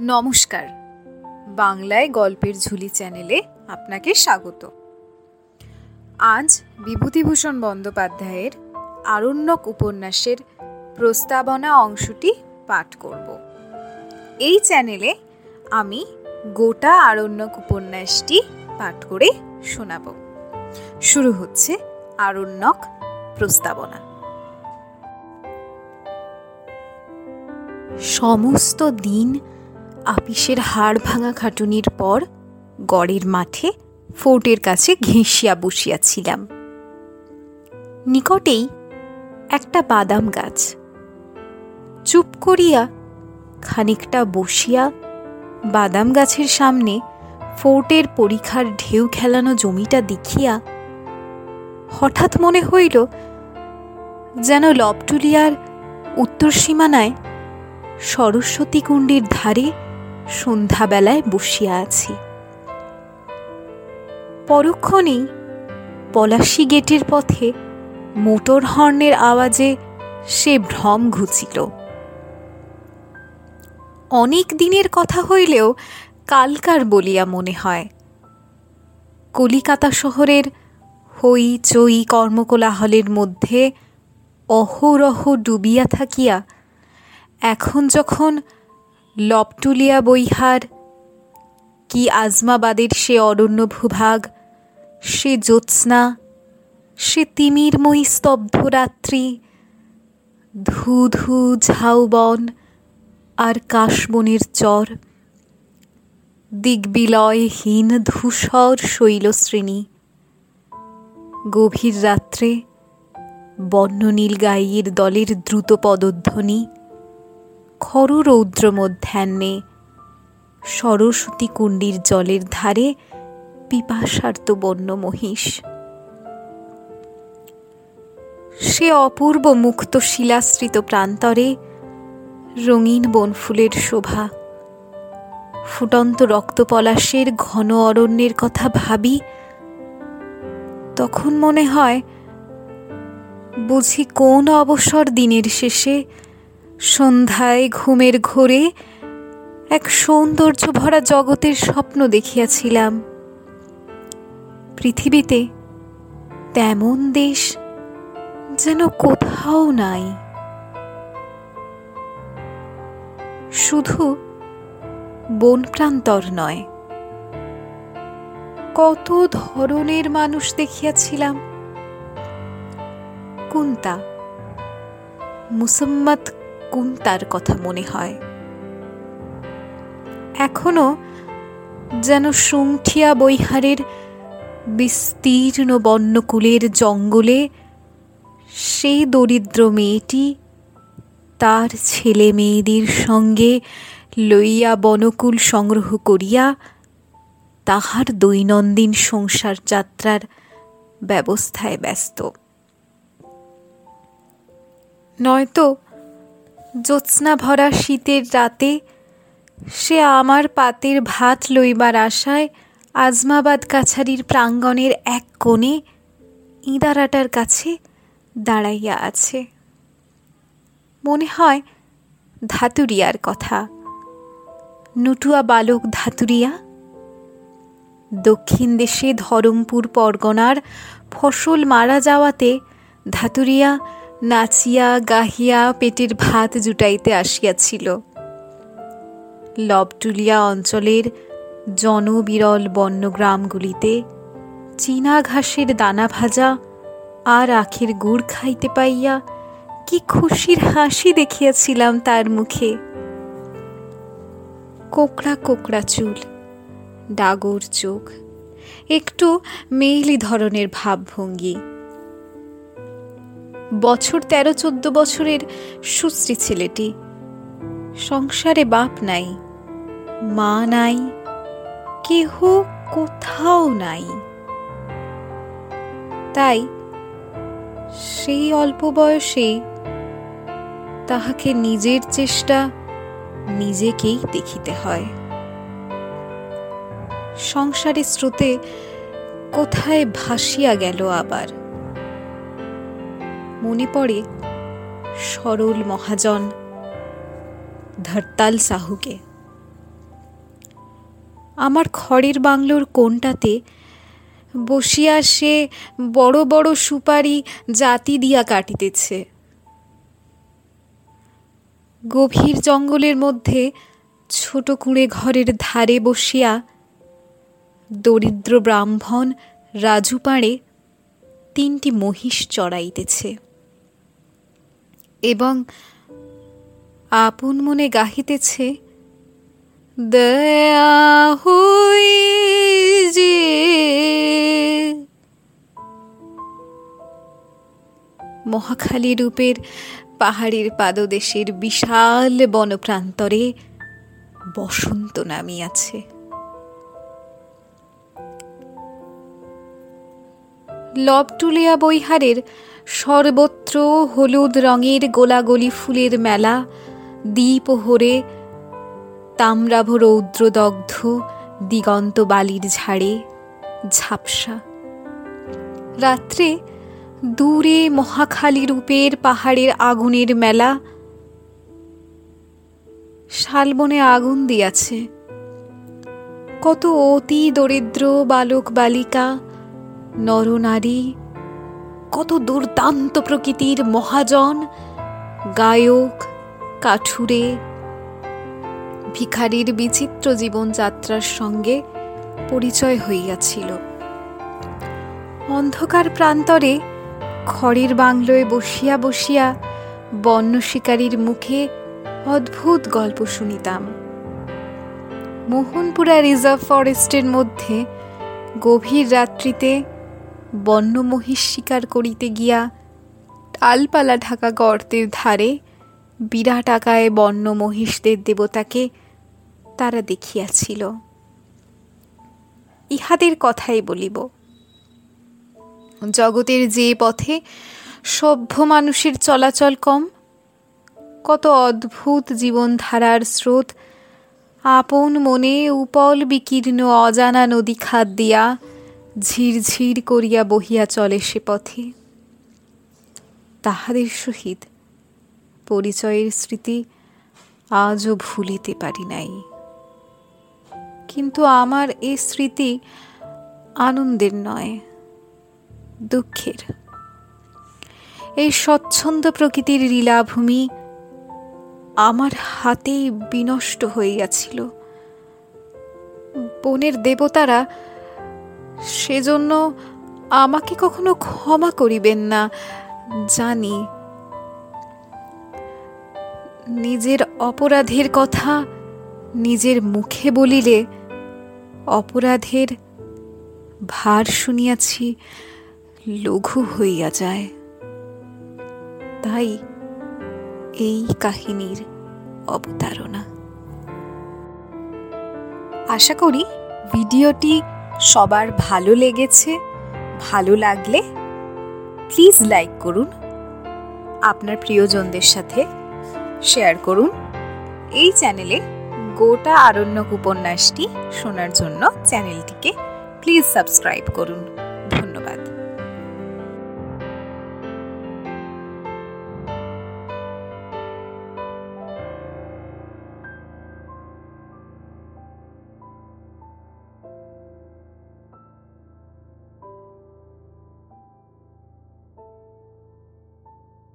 নমস্কার। বাংলায় গল্পের ঝুলি চ্যানেলে আপনাকে স্বাগত। আজ বিভূতিভূষণ বন্দ্যোপাধ্যায়ের আরণ্যক উপন্যাসের প্রস্তাবনা অংশটি পাঠ করব। এই চ্যানেলে আমি গোটা আরণ্যক উপন্যাসটি পাঠ করে শোনাব। শুরু হচ্ছে আরণ্যক প্রস্তাবনা। সমস্ত দিন আপিসের হাড় ভাঙা খাটুনির পর গড়ের মাঠে ফোর্টের কাছে ঘেঁষিয়া বসিয়াছিলাম। নিকটেই একটা বাদাম গাছ। চুপ করিয়া খানিকটা বসিয়া বাদাম গাছের সামনে ফোর্টের পরীক্ষার ঢেউ খেলানো জমিটা দেখিয়া হঠাৎ মনে হইল যেন লবটুলিয়ার উত্তর সীমানায় সরস্বতী কুণ্ডের ধারে সন্ধ্যাবেলায় বসিয়া আছি। পরক্ষণেই পলাশি গেটের পথে মোটর হর্নের আওয়াজে সে ভ্রম ঘুচিল। অনেক দিনের কথা হইলেও কালকার বলিয়া মনে হয়। কলিকাতা শহরের হই চই কর্মকোলাহলের মধ্যে অহরহ ডুবিয়া থাকিয়া এখন যখন লপটুলিয়া বৈহার। কি আজমাবাদের সে অরণ্য ভূভাগ, সে জ্যোৎস্না, সে তিমিরময়ী স্তব্ধ রাত্রি, ধু ধু ঝাউবন আর কাশবনের চর, দিগ্বিলয়হীন ধূসর শৈলশ্রেণী। গভীর রাত্রে বর্ণনীল গাইয়ের দলের দ্রুত পদধ্বনি খররৌদ্র মধ্যাহ্নে সরস্বতী কুণ্ডির জলের ধারে পিপাসার্ত বন্য মহিষ সে অপূর্ব মুক্ত শিলাশ্রিত প্রান্তরে রঙিন বনফুলের শোভা, ফুটন্ত রক্তপলাশের ঘন অরণ্যের কথা ভাবি, তখন মনে হয় বুঝি কোন অবসর দিনের শেষে সন্ধ্যায় ঘুমের ঘোরে এক সৌন্দর্য ভরা জগতের স্বপ্ন দেখিয়াছিলাম। পৃথিবীতে তেমন দেশ যেন কোথাও নাই। শুধু বন প্রান্তর নয়, কত ধরনের মানুষ দেখিয়াছিলাম। কুন্তা, মুসম্মত কুন্তার কথা মনে হয়। এখনও যেন সুংঠিয়া বৈহারের বিস্তীর্ণ বন্যকুলের জঙ্গলে সেই দরিদ্র মেয়েটি তার ছেলে মেয়েদের সঙ্গে লইয়া বনকুল সংগ্রহ করিয়া তাহার দৈনন্দিন সংসার যাত্রার ব্যবস্থায় ব্যস্ত। নয়তো জ্যোৎস্না ভরা শীতের রাতে সে আমার পাতের ভাত লইবার আশায় আজমাবাদ কাছারির প্রাঙ্গণের এক কোণে ইঁদারাটার কাছে দাঁড়াইয়া আছে। মনে হয় ধাতুরিয়ার কথা। নুটুয়া বালক ধাতুরিয়া, দক্ষিণ দেশে ধরমপুর পরগনার ফসল মারা যাওয়াতে ধাতুরিয়া নাচিয়া গাহিয়া পেটের ভাত জুটাইতে আসিয়াছিল। লবটুলিয়া অঞ্চলের জনবিরল বন্যগ্রামগুলিতে চীনা ঘাসের দানা ভাজা আর আখের গুড় খাইতে পাইয়া কি খুশির হাসি দেখিয়াছিলাম তার মুখে। কোকড়া কোকড়া চুল, ডাগর চোখ, একটু মেইলি ধরনের ভাবভঙ্গি বছর তেরো চোদ্দ বছরের সুশ্রী ছেলেটি। সংসারে বাপ নাই, মা নাই, কেহ কোথাও নাই। তাই সেই অল্প বয়সে তাহাকে নিজের চেষ্টা নিজেকেই দেখিতে হয়। সংসারের স্রোতে কোথায় ভাসিয়া গেল আবার? মনে পড়ে, সরল মহাজন, ধরতাল সাহুকে। আমার খড়ের বাংলোর কোনটাতে বসিয়া সে বড় বড় সুপারি জাতি দিয়া কাটিতেছে। গভীর জঙ্গলের মধ্যে ছোট কুঁড়ে ঘরের ধারে বসিয়া দরিদ্র ব্রাহ্মণ রাজু পাড়ে তিনটি মহিষ চড়াইতেছে। এবং আপন মনে গাহিতেছে দয়া যে মহাখালী রূপের পাহাড়ের পাদদেশের বিশাল বনপ্রান্তরে বসন্ত নামিয়াছে। লবটুলিয়া বৈহারের সর্বত্র হলুদ রঙের গোলাগলি ফুলের মেলা দ্বীপহরে তাম্রাভ রৌদ্রদগ্ধ দিগন্ত বালির ঝাড়ে ঝাপসা। রাত্রে দূরে মহাখালী রূপের পাহাড়ের আগুনের মেলা, শালবনে আগুন দিয়াছে। কত অতি দরিদ্র বালক বালিকা নরনারী, কত দুর্দান্ত প্রকৃতির মহাজন, গায়ক, কাঠুরে, ভিখারির বিচিত্র জীবনযাত্রার সঙ্গে পরিচয় হইয়াছিল। অন্ধকার প্রান্তরে খড়ের বাংলোয় বসিয়া বসিয়া বন্য শিকারীর মুখে অদ্ভুত গল্প শুনিতাম। মোহনপুরা রিজার্ভ ফরেস্টের মধ্যে গভীর রাত্রিতে বন্য মহিষ শিকার করিতে গিয়া তালপালা ঢাকা গর্তের ধারে বিরাট আকায় বন্য মহিষদের দেবতাকে তারা দেখিয়াছিল। ইহাদের কথাই বলিব। জগতের যে পথে সভ্য মানুষের চলাচল কম, কত অদ্ভুত জীবনধারার স্রোত, আপন মনে উপল বিকীর্ণ অজানা নদী খাদ দিয়া ঝিরঝির করিয়া বহিয়া চলে সে পথে। তাহাদের সহিত পরিচয়ের স্মৃতি আজও ভুলিতে পারি নাই। কিন্তু আমার এ স্মৃতি আনন্দের নয়, দুঃখের। এই স্বচ্ছন্দ প্রকৃতির লীলাভূমি আমার হাতেই বিনষ্ট হইয়াছিল। বনের দেবতারা সেজন্য আমাকে কখনো ক্ষমা করিবেন না, জানি। নিজের অপরাধের কথা নিজের মুখে বলিলে অপরাধের ভার শুনিয়াছি, লঘু হইয়া যায়। তাই এই কাহিনীর অবতারণা। আশা করি ভিডিওটি সবার ভালো লেগেছে, ভালো লাগলে প্লিজ লাইক করুন। আপনার প্রিয়জনদের সাথে শেয়ার করুন। এই চ্যানেলে গোটা আরণ্যক উপন্যাসটি শোনার জন্য চ্যানেলটিকে প্লিজ সাবস্ক্রাইব করুন।